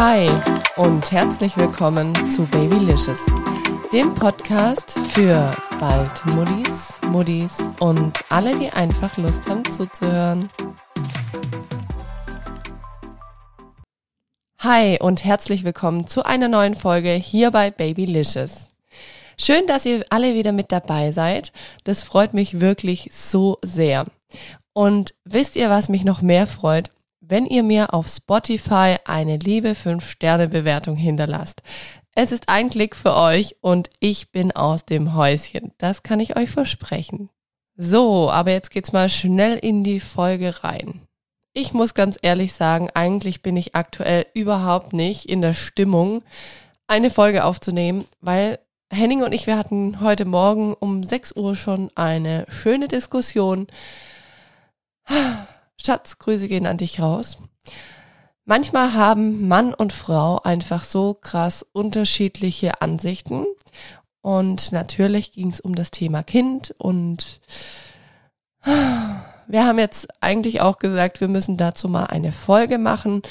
Hi und herzlich willkommen zu Babylicious, dem Podcast für bald Muddis, Muddis und alle, die einfach Lust haben zuzuhören. Hi und herzlich willkommen zu einer neuen Folge hier bei Babylicious. Schön, dass ihr alle wieder mit dabei seid. Das freut mich wirklich so sehr. Und wisst ihr, was mich noch mehr freut? Wenn ihr mir auf Spotify eine liebe 5-Sterne-Bewertung hinterlasst. Es ist ein Klick für euch und ich bin aus dem Häuschen. Das kann ich euch versprechen. So, aber jetzt geht's mal schnell in die Folge rein. Ich muss ganz ehrlich sagen, eigentlich bin ich aktuell überhaupt nicht in der Stimmung, eine Folge aufzunehmen, weil Henning und ich, wir hatten heute Morgen um 6 Uhr schon eine schöne Diskussion Schatz, Grüße gehen an dich raus. Manchmal haben Mann und Frau einfach so krass unterschiedliche Ansichten. Und natürlich ging es um das Thema Kind und wir haben jetzt eigentlich auch gesagt, wir müssen dazu mal eine Folge machen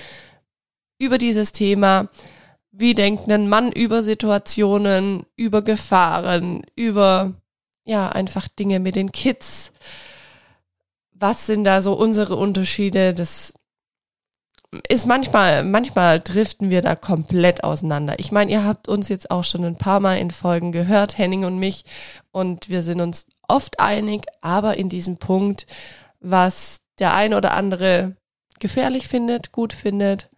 über dieses Thema. Wie denkt ein Mann über Situationen, über Gefahren, über ja, einfach Dinge mit den Kids? Was sind da so unsere Unterschiede? Das ist manchmal, manchmal driften wir da komplett auseinander. Ich meine, ihr habt uns jetzt auch schon ein paar Mal in Folgen gehört, Henning und mich, und wir sind uns oft einig, aber in diesem Punkt, was der ein oder andere gefährlich findet, gut findet,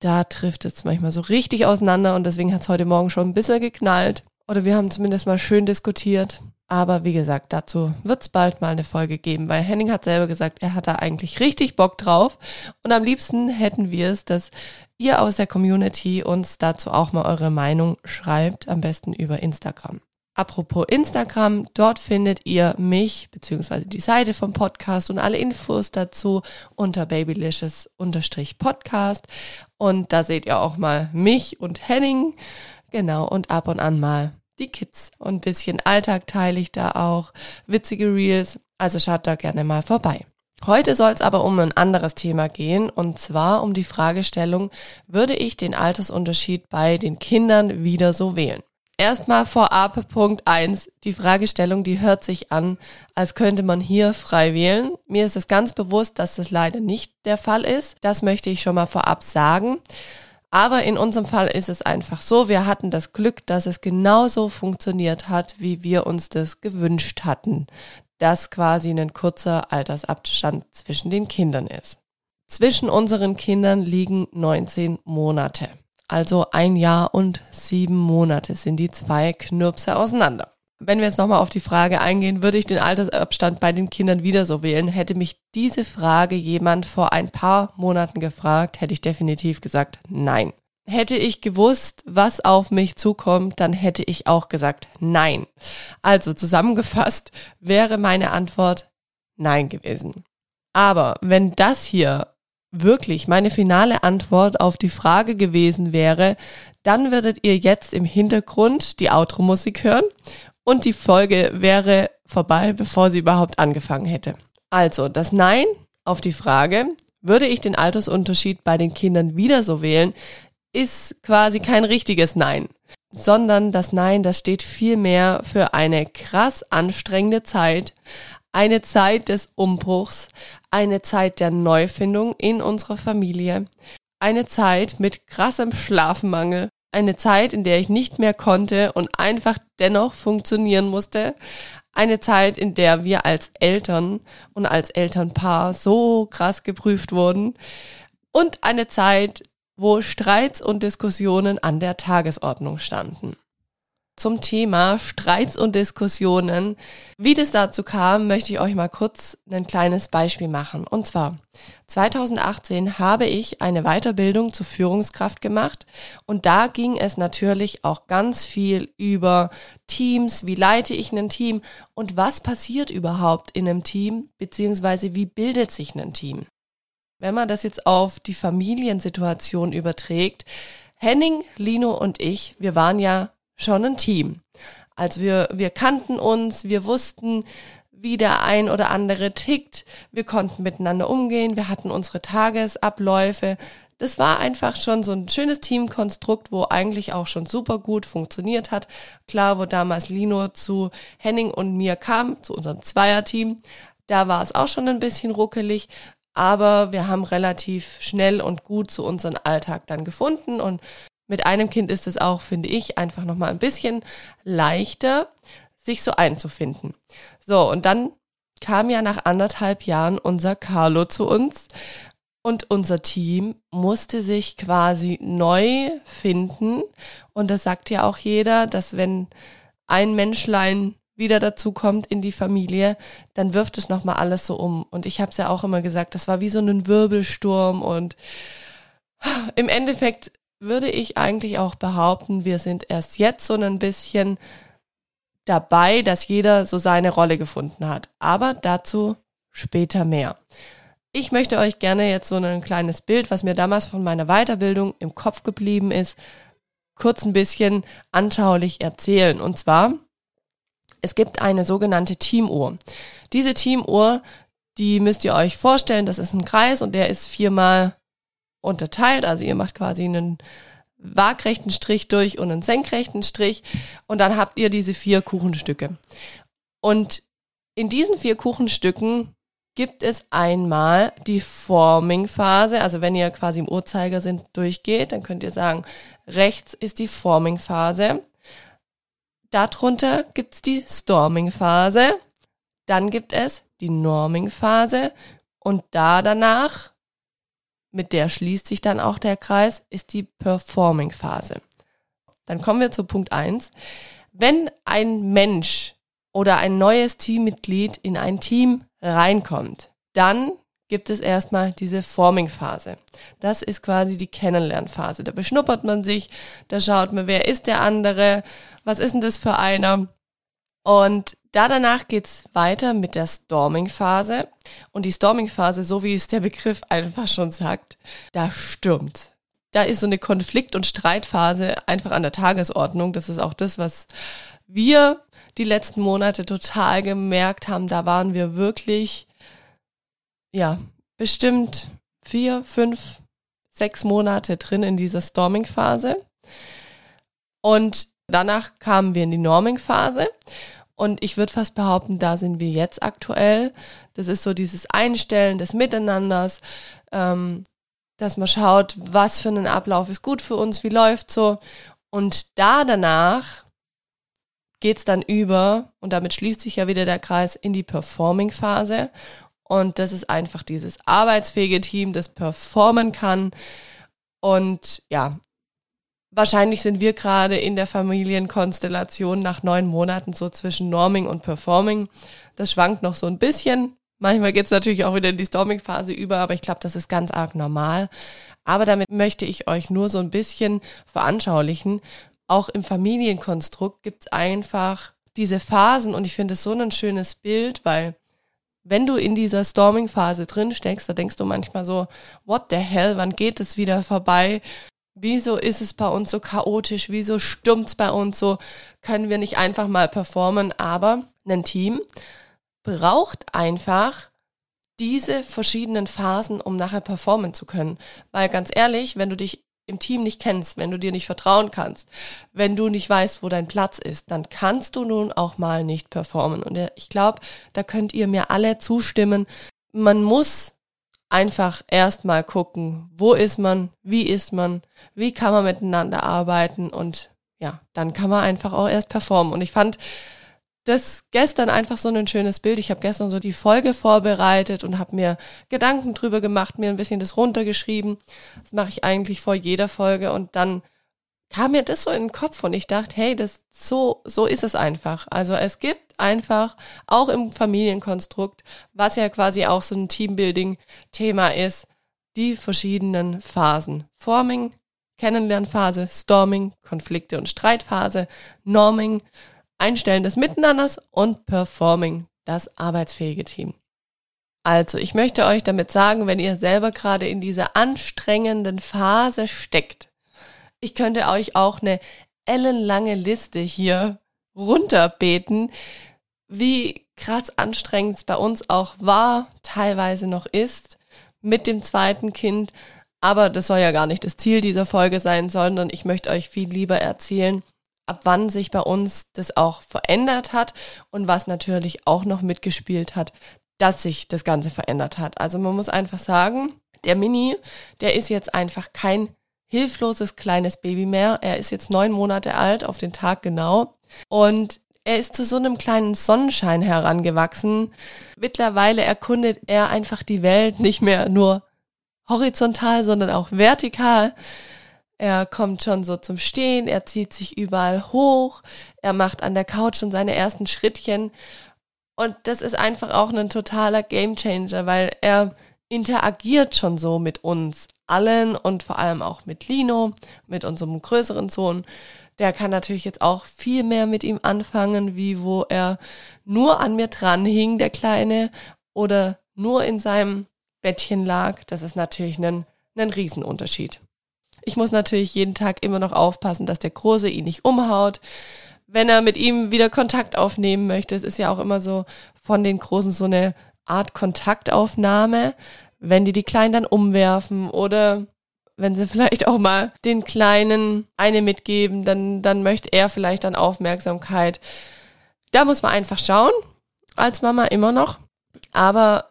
da trifft es manchmal so richtig auseinander und deswegen hat es heute Morgen schon ein bisschen geknallt. Oder wir haben zumindest mal schön diskutiert. Aber wie gesagt, dazu wird es bald mal eine Folge geben, weil Henning hat selber gesagt, er hat da eigentlich richtig Bock drauf. Und am liebsten hätten wir es, dass ihr aus der Community uns dazu auch mal eure Meinung schreibt, am besten über Instagram. Apropos Instagram, dort findet ihr mich beziehungsweise die Seite vom Podcast und alle Infos dazu unter babylicious-podcast. Und da seht ihr auch mal mich und Henning. Genau, und ab und an mal die Kids. Und ein bisschen Alltag teile ich da auch, witzige Reels. Also schaut da gerne mal vorbei. Heute soll es aber um ein anderes Thema gehen, und zwar um die Fragestellung, würde ich den Altersunterschied bei den Kindern wieder so wählen? Erstmal vorab Punkt eins: Die Fragestellung, die hört sich an, als könnte man hier frei wählen. Mir ist es ganz bewusst, dass das leider nicht der Fall ist. Das möchte ich schon mal vorab sagen. Aber in unserem Fall ist es einfach so, wir hatten das Glück, dass es genauso funktioniert hat, wie wir uns das gewünscht hatten, dass quasi ein kurzer Altersabstand zwischen den Kindern ist. Zwischen unseren Kindern liegen 19 Monate. Also ein Jahr und sieben Monate sind die zwei Knirpse auseinander. Wenn wir jetzt nochmal auf die Frage eingehen, würde ich den Altersabstand bei den Kindern wieder so wählen, hätte mich diese Frage jemand vor ein paar Monaten gefragt, hätte ich definitiv gesagt, nein. Hätte ich gewusst, was auf mich zukommt, dann hätte ich auch gesagt, nein. Also zusammengefasst wäre meine Antwort nein gewesen. Aber wenn das hier wirklich meine finale Antwort auf die Frage gewesen wäre, dann würdet ihr jetzt im Hintergrund die Outro-Musik hören und die Folge wäre vorbei, bevor sie überhaupt angefangen hätte. Also, das Nein auf die Frage, würde ich den Altersunterschied bei den Kindern wieder so wählen, ist quasi kein richtiges Nein, sondern das Nein, das steht vielmehr für eine krass anstrengende Zeit, eine Zeit des Umbruchs, eine Zeit der Neufindung in unserer Familie, eine Zeit mit krassem Schlafmangel, eine Zeit, in der ich nicht mehr konnte und einfach dennoch funktionieren musste. Eine Zeit, in der wir als Eltern und als Elternpaar so krass geprüft wurden. Und eine Zeit, wo Streits und Diskussionen an der Tagesordnung standen zum Thema Streits und Diskussionen. Wie das dazu kam, möchte ich euch mal kurz ein kleines Beispiel machen. Und zwar 2018 habe ich eine Weiterbildung zur Führungskraft gemacht und da ging es natürlich auch ganz viel über Teams, wie leite ich ein Team und was passiert überhaupt in einem Team, beziehungsweise wie bildet sich ein Team. Wenn man das jetzt auf die Familiensituation überträgt, Henning, Lino und ich, wir waren ja schon ein Team. Also wir, wir kannten uns, wir wussten, wie der ein oder andere tickt, wir konnten miteinander umgehen, wir hatten unsere Tagesabläufe, das war einfach schon so ein schönes Teamkonstrukt, wo eigentlich auch schon super gut funktioniert hat. Klar, wo damals Lino zu Henning und mir kam, zu unserem Zweierteam, da war es auch schon ein bisschen ruckelig, aber wir haben relativ schnell und gut zu unserem Alltag dann gefunden und mit einem Kind ist es auch, finde ich, einfach nochmal ein bisschen leichter, sich so einzufinden. So, und dann kam ja nach anderthalb Jahren unser Carlo zu uns und unser Team musste sich quasi neu finden. Und das sagt ja auch jeder, dass wenn ein Menschlein wieder dazu kommt in die Familie, dann wirft es nochmal alles so um. Und ich habe es ja auch immer gesagt, das war wie so ein Wirbelsturm. Und im Endeffekt würde ich eigentlich auch behaupten, wir sind erst jetzt so ein bisschen dabei, dass jeder so seine Rolle gefunden hat. Aber dazu später mehr. Ich möchte euch gerne jetzt so ein kleines Bild, was mir damals von meiner Weiterbildung im Kopf geblieben ist, kurz ein bisschen anschaulich erzählen. Und zwar, es gibt eine sogenannte Teamuhr. Diese Teamuhr, die müsst ihr euch vorstellen, das ist ein Kreis und der ist viermal unterteilt. Also ihr macht quasi einen waagrechten Strich durch und einen senkrechten Strich und dann habt ihr diese vier Kuchenstücke. Und in diesen vier Kuchenstücken gibt es einmal die Forming-Phase. Also wenn ihr quasi im Uhrzeigersinn durchgeht, dann könnt ihr sagen, rechts ist die Forming-Phase. Darunter gibt es die Storming-Phase. Dann gibt es die Norming-Phase. Und da danach, mit der schließt sich dann auch der Kreis, ist die Performing-Phase. Dann kommen wir zu Punkt eins. Wenn ein Mensch oder ein neues Teammitglied in ein Team reinkommt, dann gibt es erstmal diese Forming-Phase. Das ist quasi die Kennenlernphase. Da beschnuppert man sich, da schaut man, wer ist der andere, was ist denn das für einer. Und da danach geht's weiter mit der Storming-Phase. Und die Storming-Phase, so wie es der Begriff einfach schon sagt, da stürmt. Da ist so eine Konflikt- und Streitphase einfach an der Tagesordnung. Das ist auch das, was wir die letzten Monate total gemerkt haben, da waren wir wirklich, ja, bestimmt vier, fünf, sechs Monate drin in dieser Storming-Phase. Und danach kamen wir in die Norming-Phase. Und ich würde fast behaupten, da sind wir jetzt aktuell. Das ist so dieses Einstellen des Miteinanders, ähm, dass man schaut, was für einen Ablauf ist gut für uns, wie läuft so. Und da danach geht's dann über, und damit schließt sich ja wieder der Kreis, in die Performing-Phase. Und das ist einfach dieses arbeitsfähige Team, das performen kann. Und ja, wahrscheinlich sind wir gerade in der Familienkonstellation nach neun Monaten so zwischen Norming und Performing. Das schwankt noch so ein bisschen. Manchmal geht's natürlich auch wieder in die Storming-Phase über, aber ich glaube, das ist ganz arg normal. Aber damit möchte ich euch nur so ein bisschen veranschaulichen, auch im Familienkonstrukt gibt's einfach diese Phasen und ich finde es so ein schönes Bild, weil wenn du in dieser Storming-Phase drin steckst, da denkst du manchmal so, what the hell, wann geht es wieder vorbei? Wieso ist es bei uns so chaotisch? Wieso stummt's bei uns so? Können wir nicht einfach mal performen? Aber ein Team braucht einfach diese verschiedenen Phasen, um nachher performen zu können. Weil ganz ehrlich, wenn du dich im Team nicht kennst, wenn du dir nicht vertrauen kannst, wenn du nicht weißt, wo dein Platz ist, dann kannst du nun auch mal nicht performen. Und ich glaube, da könnt ihr mir alle zustimmen. Man muss einfach erstmal gucken, wo ist man, wie ist man, wie kann man miteinander arbeiten und ja, dann kann man einfach auch erst performen. Und ich fand, das gestern einfach so ein schönes Bild. Ich habe gestern so die Folge vorbereitet und habe mir Gedanken drüber gemacht, mir ein bisschen das runtergeschrieben. Das mache ich eigentlich vor jeder Folge und dann kam mir das so in den Kopf und ich dachte, hey, das so so ist es einfach. Also es gibt einfach auch im Familienkonstrukt, was ja quasi auch so ein Teambuilding Thema ist, die verschiedenen Phasen. Forming, Kennenlernphase, Storming, Konflikte und Streitphase, Norming, Einstellen des Miteinanders und Performing, das arbeitsfähige Team. Also, ich möchte euch damit sagen, wenn ihr selber gerade in dieser anstrengenden Phase steckt, ich könnte euch auch eine ellenlange Liste hier runterbeten, wie krass anstrengend es bei uns auch war, teilweise noch ist, mit dem zweiten Kind, Aber das soll ja gar nicht das Ziel dieser Folge sein, sondern ich möchte euch viel lieber erzählen, ab wann sich bei uns das auch verändert hat und was natürlich auch noch mitgespielt hat, dass sich das Ganze verändert hat. Also man muss einfach sagen, der Mini, der ist jetzt einfach kein hilfloses kleines Baby mehr. Er ist jetzt neun Monate alt, auf den Tag genau. Und er ist zu so einem kleinen Sonnenschein herangewachsen. Mittlerweile erkundet er einfach die Welt nicht mehr nur horizontal, sondern auch vertikal. Er kommt schon so zum Stehen, er zieht sich überall hoch, er macht an der Couch schon seine ersten Schrittchen. Und das ist einfach auch ein totaler Gamechanger, weil er interagiert schon so mit uns allen und vor allem auch mit Lino, mit unserem größeren Sohn. Der kann natürlich jetzt auch viel mehr mit ihm anfangen, wie wo er nur an mir dran hing, der Kleine, oder nur in seinem Bettchen lag. Das ist natürlich ein, ein Riesenunterschied. Ich muss natürlich jeden Tag immer noch aufpassen, dass der Große ihn nicht umhaut. Wenn er mit ihm wieder Kontakt aufnehmen möchte, es ist ja auch immer so von den Großen so eine Art Kontaktaufnahme, wenn die die Kleinen dann umwerfen oder wenn sie vielleicht auch mal den Kleinen eine mitgeben, dann, dann möchte er vielleicht dann Aufmerksamkeit. Da muss man einfach schauen, als Mama immer noch. Aber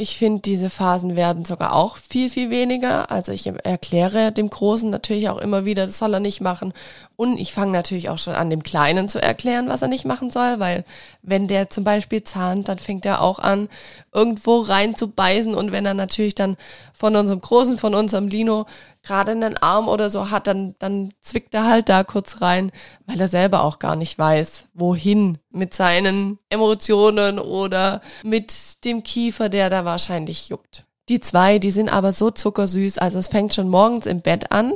ich finde, diese Phasen werden sogar auch viel, viel weniger. Also ich erkläre dem Großen natürlich auch immer wieder, das soll er nicht machen. Und ich fange natürlich auch schon an, dem Kleinen zu erklären, was er nicht machen soll, weil wenn der zum Beispiel zahnt, dann fängt er auch an, irgendwo rein zu beißen. Und wenn er natürlich dann von unserem Großen, von unserem Lino gerade einen Arm oder so hat, dann, dann zwickt er halt da kurz rein, weil er selber auch gar nicht weiß, wohin mit seinen Emotionen oder mit dem Kiefer, der da wahrscheinlich juckt. Die zwei, die sind aber so zuckersüß, also es fängt schon morgens im Bett an.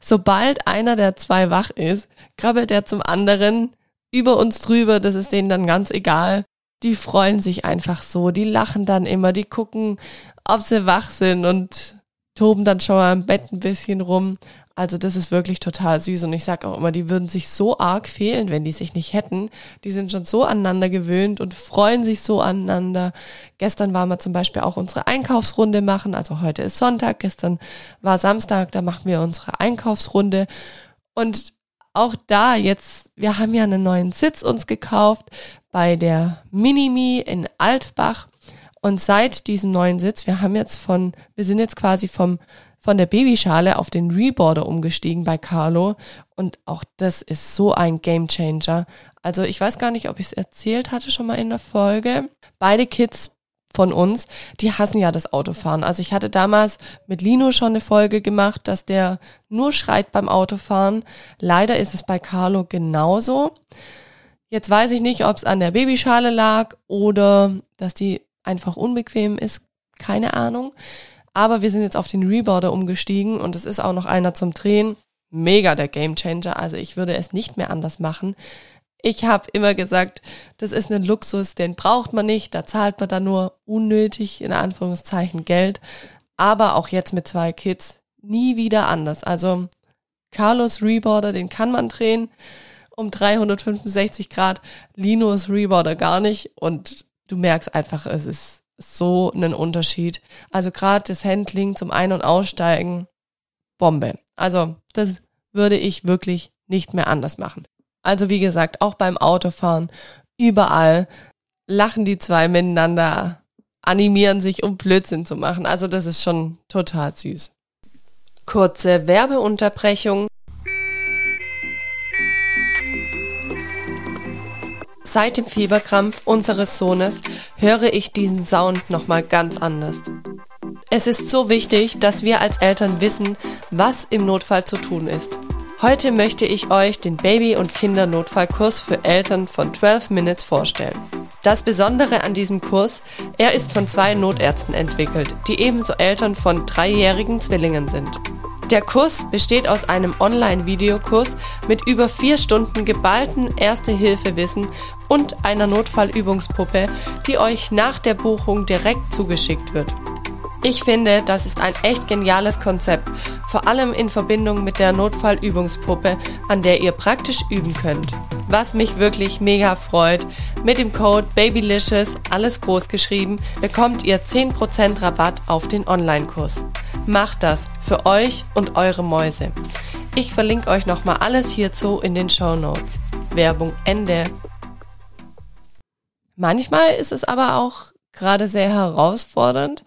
Sobald einer der zwei wach ist, krabbelt er zum anderen über uns drüber, das ist denen dann ganz egal. Die freuen sich einfach so, die lachen dann immer, die gucken, ob sie wach sind und toben dann schon mal im Bett ein bisschen rum. Also das ist wirklich total süß und ich sag auch immer, die würden sich so arg fehlen, wenn die sich nicht hätten. Die sind schon so aneinander gewöhnt und freuen sich so aneinander. Gestern waren wir zum Beispiel auch unsere Einkaufsrunde machen. Also heute ist Sonntag, gestern war Samstag, da machen wir unsere Einkaufsrunde. Und auch da jetzt, wir haben ja einen neuen Sitz uns gekauft bei der Minimi in Altbach. Und seit diesem neuen Sitz, wir haben jetzt von, wir sind jetzt quasi vom, von der Babyschale auf den Reboarder umgestiegen bei Carlo. Und auch das ist so ein Game Changer. Also ich weiß gar nicht, ob ich es erzählt hatte schon mal in der Folge. Beide Kids von uns, die hassen ja das Autofahren. Also ich hatte damals mit Lino schon eine Folge gemacht, dass der nur schreit beim Autofahren. Leider ist es bei Carlo genauso. Jetzt weiß ich nicht, ob es an der Babyschale lag oder dass die einfach unbequem ist, keine Ahnung. Aber wir sind jetzt auf den Reboarder umgestiegen und es ist auch noch einer zum Drehen. Mega der Gamechanger. Also ich würde es nicht mehr anders machen. Ich habe immer gesagt, das ist ein Luxus, den braucht man nicht. Da zahlt man dann nur unnötig, in Anführungszeichen, Geld. Aber auch jetzt mit zwei Kids nie wieder anders. Also Carlos Reboarder, den kann man drehen um 365 Grad. Linus Reboarder gar nicht. Und du merkst einfach, es ist so ein Unterschied. Also gerade das Handling zum Ein- und Aussteigen, Bombe. Also das würde ich wirklich nicht mehr anders machen. Also wie gesagt, auch beim Autofahren, überall lachen die zwei miteinander, animieren sich, um Blödsinn zu machen. Also das ist schon total süß. Kurze Werbeunterbrechung. Seit dem Fieberkrampf unseres Sohnes höre ich diesen Sound nochmal ganz anders. Es ist so wichtig, dass wir als Eltern wissen, was im Notfall zu tun ist. Heute möchte ich euch den Baby- und Kindernotfallkurs für Eltern von 12 Minutes vorstellen. Das Besondere an diesem Kurs, er ist von zwei Notärzten entwickelt, die ebenso Eltern von dreijährigen Zwillingen sind. Der Kurs besteht aus einem Online-Videokurs mit über vier Stunden geballten Erste-Hilfe-Wissen und einer Notfallübungspuppe, die euch nach der Buchung direkt zugeschickt wird. Ich finde, das ist ein echt geniales Konzept, vor allem in Verbindung mit der Notfallübungspuppe, an der ihr praktisch üben könnt. Was mich wirklich mega freut, mit dem Code BABYLICIOUS, alles groß geschrieben, bekommt ihr 10% Rabatt auf den Online-Kurs. Macht das für euch und eure Mäuse. Ich verlinke euch nochmal alles hierzu in den Show Notes. Werbung Ende. Manchmal ist es aber auch gerade sehr herausfordernd,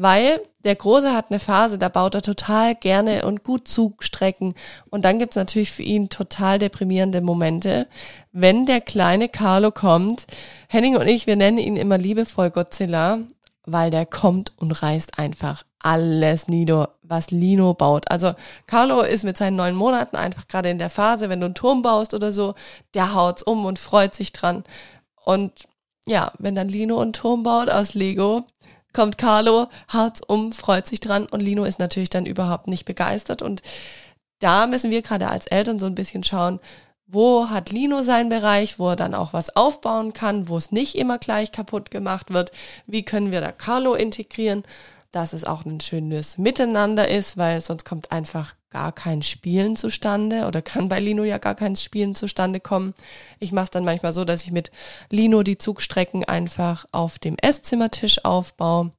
weil der Große hat eine Phase, da baut er total gerne und gut Zugstrecken. Und dann gibt's natürlich für ihn total deprimierende Momente, wenn der kleine Carlo kommt. Henning und ich, wir nennen ihn immer liebevoll Godzilla, weil der kommt und reißt einfach alles nieder, was Lino baut. Also Carlo ist mit seinen neun Monaten einfach gerade in der Phase, wenn du einen Turm baust oder so, der haut's um und freut sich dran. Und ja, wenn dann Lino einen Turm baut aus Lego, kommt Carlo, haut's um, freut sich dran und Lino ist natürlich dann überhaupt nicht begeistert und da müssen wir gerade als Eltern so ein bisschen schauen, wo hat Lino seinen Bereich, wo er dann auch was aufbauen kann, wo es nicht immer gleich kaputt gemacht wird, wie können wir da Carlo integrieren, dass es auch ein schönes Miteinander ist, weil sonst kommt einfach gar kein Spielen zustande oder kann bei Lino ja gar kein Spielen zustande kommen. Ich mache es dann manchmal so, dass ich mit Lino die Zugstrecken einfach auf dem Esszimmertisch aufbaue.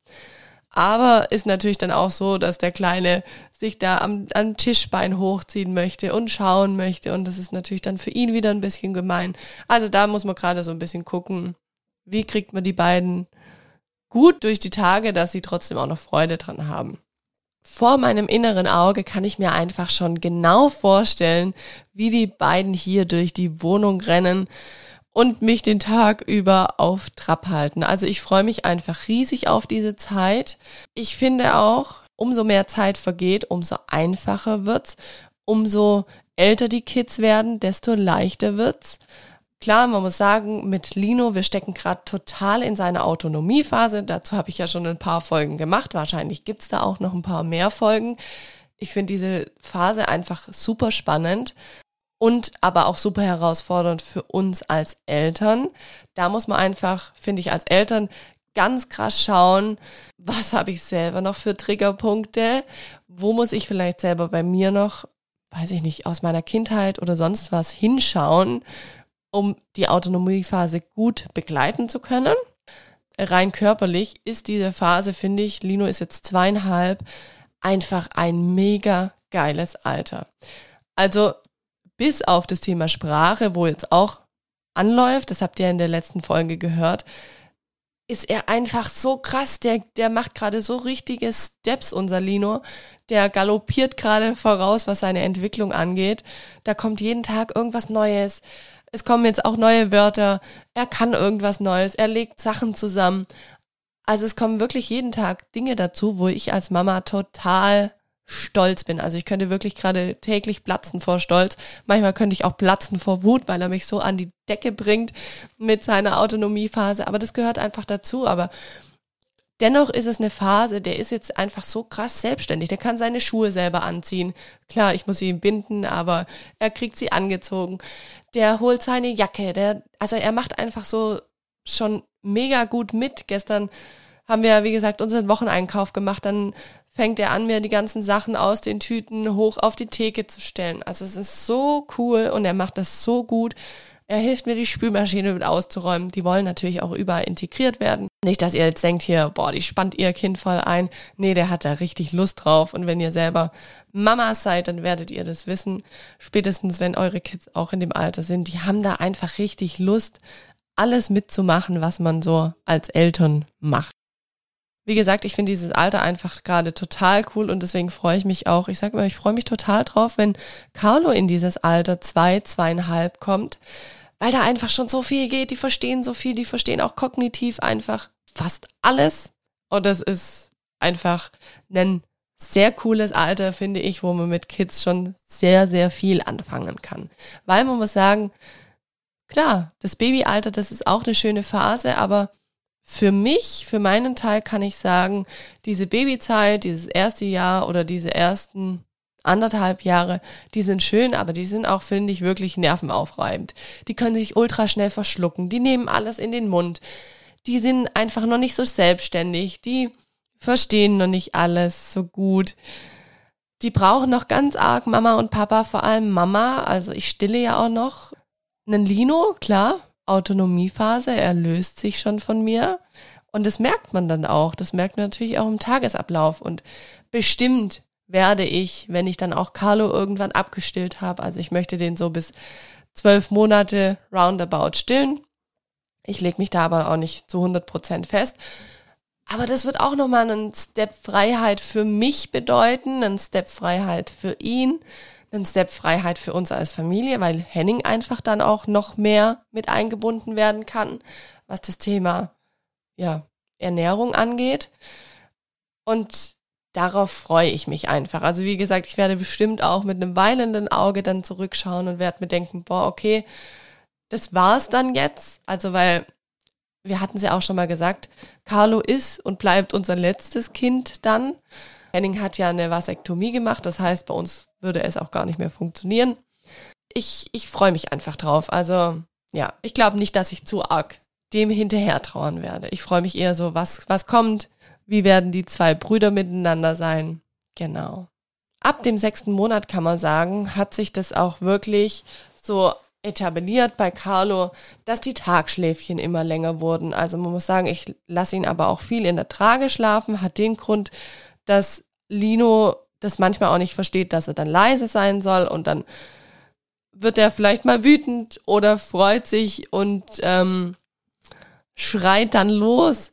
Aber ist natürlich dann auch so, dass der Kleine sich da am, am Tischbein hochziehen möchte und schauen möchte. Und das ist natürlich dann für ihn wieder ein bisschen gemein. Also da muss man gerade so ein bisschen gucken, wie kriegt man die beiden gut durch die Tage, dass sie trotzdem auch noch Freude dran haben vor meinem inneren Auge kann ich mir einfach schon genau vorstellen, wie die beiden hier durch die Wohnung rennen und mich den Tag über auf Trab halten. Also ich freue mich einfach riesig auf diese Zeit. Ich finde auch, umso mehr Zeit vergeht, umso einfacher wird's, umso älter die Kids werden, desto leichter wird's. Klar, man muss sagen, mit Lino, wir stecken gerade total in seiner Autonomiephase. Dazu habe ich ja schon ein paar Folgen gemacht. Wahrscheinlich gibt's da auch noch ein paar mehr Folgen. Ich finde diese Phase einfach super spannend und aber auch super herausfordernd für uns als Eltern. Da muss man einfach, finde ich, als Eltern ganz krass schauen, was habe ich selber noch für Triggerpunkte, wo muss ich vielleicht selber bei mir noch, weiß ich nicht, aus meiner Kindheit oder sonst was hinschauen, um die Autonomiephase gut begleiten zu können. Rein körperlich ist diese Phase, finde ich, Lino ist jetzt zweieinhalb, einfach ein mega geiles Alter. Also bis auf das Thema Sprache, wo jetzt auch anläuft, das habt ihr in der letzten Folge gehört, ist er einfach so krass. Der, der macht gerade so richtige Steps, unser Lino. Der galoppiert gerade voraus, was seine Entwicklung angeht. Da kommt jeden Tag irgendwas Neues es kommen jetzt auch neue Wörter, er kann irgendwas Neues, er legt Sachen zusammen. Also es kommen wirklich jeden Tag Dinge dazu, wo ich als Mama total stolz bin. Also ich könnte wirklich gerade täglich platzen vor Stolz. Manchmal könnte ich auch platzen vor Wut, weil er mich so an die Decke bringt mit seiner Autonomiephase. Aber das gehört einfach dazu. Aber Dennoch ist es eine Phase, der ist jetzt einfach so krass selbstständig. Der kann seine Schuhe selber anziehen. Klar, ich muss sie ihm binden, aber er kriegt sie angezogen. Der holt seine Jacke. Der, also er macht einfach so schon mega gut mit. Gestern haben wir, wie gesagt, unseren Wocheneinkauf gemacht. Dann fängt er an, mir die ganzen Sachen aus den Tüten hoch auf die Theke zu stellen. Also es ist so cool und er macht das so gut. Er hilft mir, die Spülmaschine mit auszuräumen. Die wollen natürlich auch überall integriert werden. Nicht, dass ihr jetzt denkt hier, boah, die spannt ihr Kind voll ein. Nee, der hat da richtig Lust drauf. Und wenn ihr selber Mama seid, dann werdet ihr das wissen. Spätestens, wenn eure Kids auch in dem Alter sind. Die haben da einfach richtig Lust, alles mitzumachen, was man so als Eltern macht. Wie gesagt, ich finde dieses Alter einfach gerade total cool und deswegen freue ich mich auch. Ich sage mal, ich freue mich total drauf, wenn Carlo in dieses Alter zwei, zweieinhalb kommt weil da einfach schon so viel geht, die verstehen so viel, die verstehen auch kognitiv einfach fast alles. Und das ist einfach ein sehr cooles Alter, finde ich, wo man mit Kids schon sehr, sehr viel anfangen kann. Weil man muss sagen, klar, das Babyalter, das ist auch eine schöne Phase, aber für mich, für meinen Teil kann ich sagen, diese Babyzeit, dieses erste Jahr oder diese ersten anderthalb Jahre, die sind schön, aber die sind auch, finde ich, wirklich nervenaufreibend. Die können sich ultra schnell verschlucken, die nehmen alles in den Mund, die sind einfach noch nicht so selbstständig, die verstehen noch nicht alles so gut. Die brauchen noch ganz arg Mama und Papa, vor allem Mama. Also ich stille ja auch noch. Einen Lino, klar, Autonomiephase, er löst sich schon von mir. Und das merkt man dann auch. Das merkt man natürlich auch im Tagesablauf. Und bestimmt werde ich, wenn ich dann auch Carlo irgendwann abgestillt habe, also ich möchte den so bis zwölf Monate roundabout stillen. Ich lege mich da aber auch nicht zu 100 Prozent fest. Aber das wird auch nochmal einen Step Freiheit für mich bedeuten, einen Step Freiheit für ihn, einen Step Freiheit für uns als Familie, weil Henning einfach dann auch noch mehr mit eingebunden werden kann, was das Thema ja, Ernährung angeht. Und darauf freue ich mich einfach. Also wie gesagt, ich werde bestimmt auch mit einem weinenden Auge dann zurückschauen und werde mir denken, boah, okay, das war's dann jetzt. Also weil wir hatten es ja auch schon mal gesagt, Carlo ist und bleibt unser letztes Kind dann. Henning hat ja eine Vasektomie gemacht, das heißt, bei uns würde es auch gar nicht mehr funktionieren. Ich, ich freue mich einfach drauf. Also ja, ich glaube nicht, dass ich zu arg dem hinterher trauern werde. Ich freue mich eher so, was, was kommt, wie werden die zwei Brüder miteinander sein. Genau. Ab dem sechsten Monat kann man sagen, hat sich das auch wirklich so etabliert bei Carlo, dass die Tagschläfchen immer länger wurden. Also man muss sagen, ich lasse ihn aber auch viel in der Trage schlafen, hat den Grund, dass Lino das manchmal auch nicht versteht, dass er dann leise sein soll und dann wird er vielleicht mal wütend oder freut sich und ähm, schreit dann los.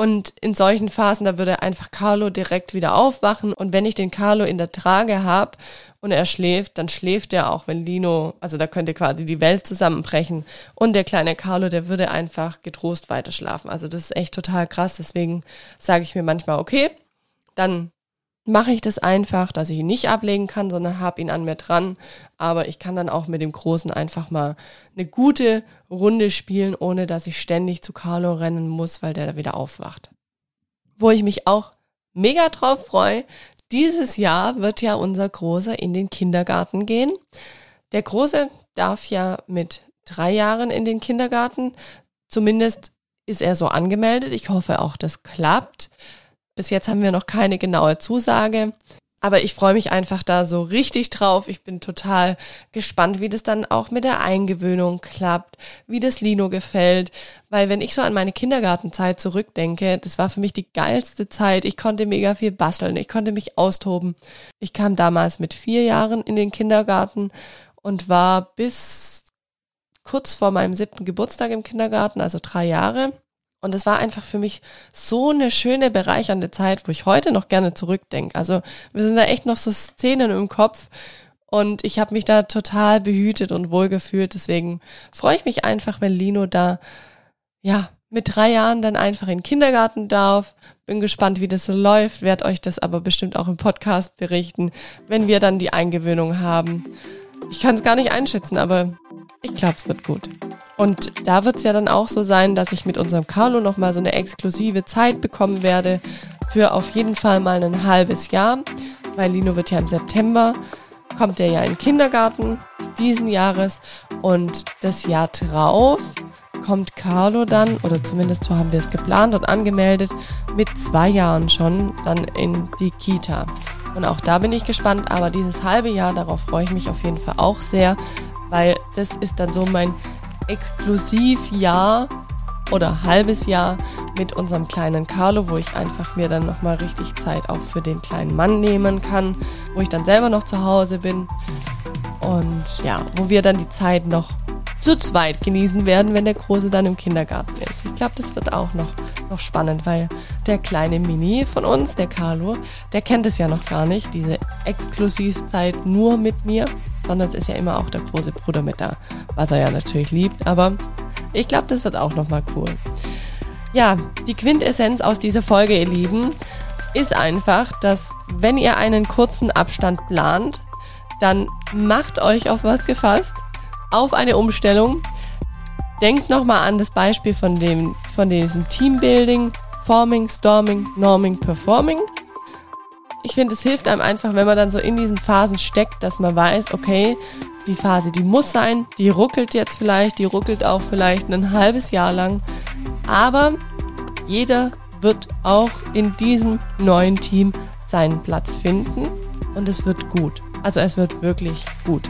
Und in solchen Phasen, da würde einfach Carlo direkt wieder aufwachen. Und wenn ich den Carlo in der Trage habe und er schläft, dann schläft er auch, wenn Lino, also da könnte quasi die Welt zusammenbrechen. Und der kleine Carlo, der würde einfach getrost weiter schlafen. Also das ist echt total krass. Deswegen sage ich mir manchmal, okay, dann mache ich das einfach, dass ich ihn nicht ablegen kann, sondern habe ihn an mir dran. Aber ich kann dann auch mit dem Großen einfach mal eine gute Runde spielen, ohne dass ich ständig zu Carlo rennen muss, weil der da wieder aufwacht. Wo ich mich auch mega drauf freue, dieses Jahr wird ja unser Großer in den Kindergarten gehen. Der Große darf ja mit drei Jahren in den Kindergarten. Zumindest ist er so angemeldet. Ich hoffe auch, das klappt. Bis jetzt haben wir noch keine genaue Zusage. Aber ich freue mich einfach da so richtig drauf. Ich bin total gespannt, wie das dann auch mit der Eingewöhnung klappt, wie das Lino gefällt. Weil wenn ich so an meine Kindergartenzeit zurückdenke, das war für mich die geilste Zeit. Ich konnte mega viel basteln, ich konnte mich austoben. Ich kam damals mit vier Jahren in den Kindergarten und war bis kurz vor meinem siebten Geburtstag im Kindergarten, also drei Jahre. Und es war einfach für mich so eine schöne, bereichernde Zeit, wo ich heute noch gerne zurückdenke. Also wir sind da echt noch so Szenen im Kopf und ich habe mich da total behütet und wohlgefühlt. Deswegen freue ich mich einfach, wenn Lino da, ja, mit drei Jahren dann einfach in den Kindergarten darf. Bin gespannt, wie das so läuft, werde euch das aber bestimmt auch im Podcast berichten, wenn wir dann die Eingewöhnung haben. Ich kann es gar nicht einschätzen, aber ich glaube, es wird gut. Und da wird es ja dann auch so sein, dass ich mit unserem Carlo nochmal so eine exklusive Zeit bekommen werde für auf jeden Fall mal ein halbes Jahr, weil Lino wird ja im September, kommt er ja in den Kindergarten diesen Jahres und das Jahr drauf kommt Carlo dann, oder zumindest so haben wir es geplant und angemeldet, mit zwei Jahren schon dann in die Kita. Und auch da bin ich gespannt, aber dieses halbe Jahr, darauf freue ich mich auf jeden Fall auch sehr, weil das ist dann so mein Exklusivjahr oder halbes Jahr mit unserem kleinen Carlo, wo ich einfach mir dann nochmal richtig Zeit auch für den kleinen Mann nehmen kann, wo ich dann selber noch zu Hause bin und ja, wo wir dann die Zeit noch zu zweit genießen werden, wenn der Große dann im Kindergarten ist. Ich glaube, das wird auch noch, noch spannend, weil der kleine Mini von uns, der Carlo, der kennt es ja noch gar nicht, diese Exklusivzeit nur mit mir, sondern es ist ja immer auch der große Bruder mit da, was er ja natürlich liebt, aber ich glaube, das wird auch nochmal cool. Ja, die Quintessenz aus dieser Folge, ihr Lieben, ist einfach, dass wenn ihr einen kurzen Abstand plant, dann macht euch auf was gefasst auf eine Umstellung. Denkt nochmal an das Beispiel von, dem, von diesem Teambuilding, Forming, Storming, Norming, Performing. Ich finde, es hilft einem einfach, wenn man dann so in diesen Phasen steckt, dass man weiß, okay, die Phase, die muss sein, die ruckelt jetzt vielleicht, die ruckelt auch vielleicht ein halbes Jahr lang. Aber jeder wird auch in diesem neuen Team seinen Platz finden und es wird gut. Also es wird wirklich gut.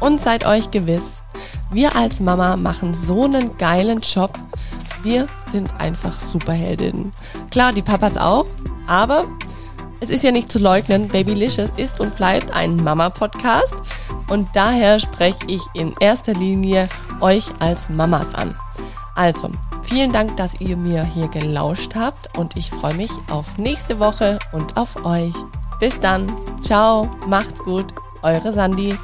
Und seid euch gewiss, wir als Mama machen so einen geilen Job. Wir sind einfach Superheldinnen. Klar, die Papas auch, aber es ist ja nicht zu leugnen, Babylicious ist und bleibt ein Mama-Podcast und daher spreche ich in erster Linie euch als Mamas an. Also, vielen Dank, dass ihr mir hier gelauscht habt und ich freue mich auf nächste Woche und auf euch. Bis dann. Ciao. Macht's gut. Eure Sandy.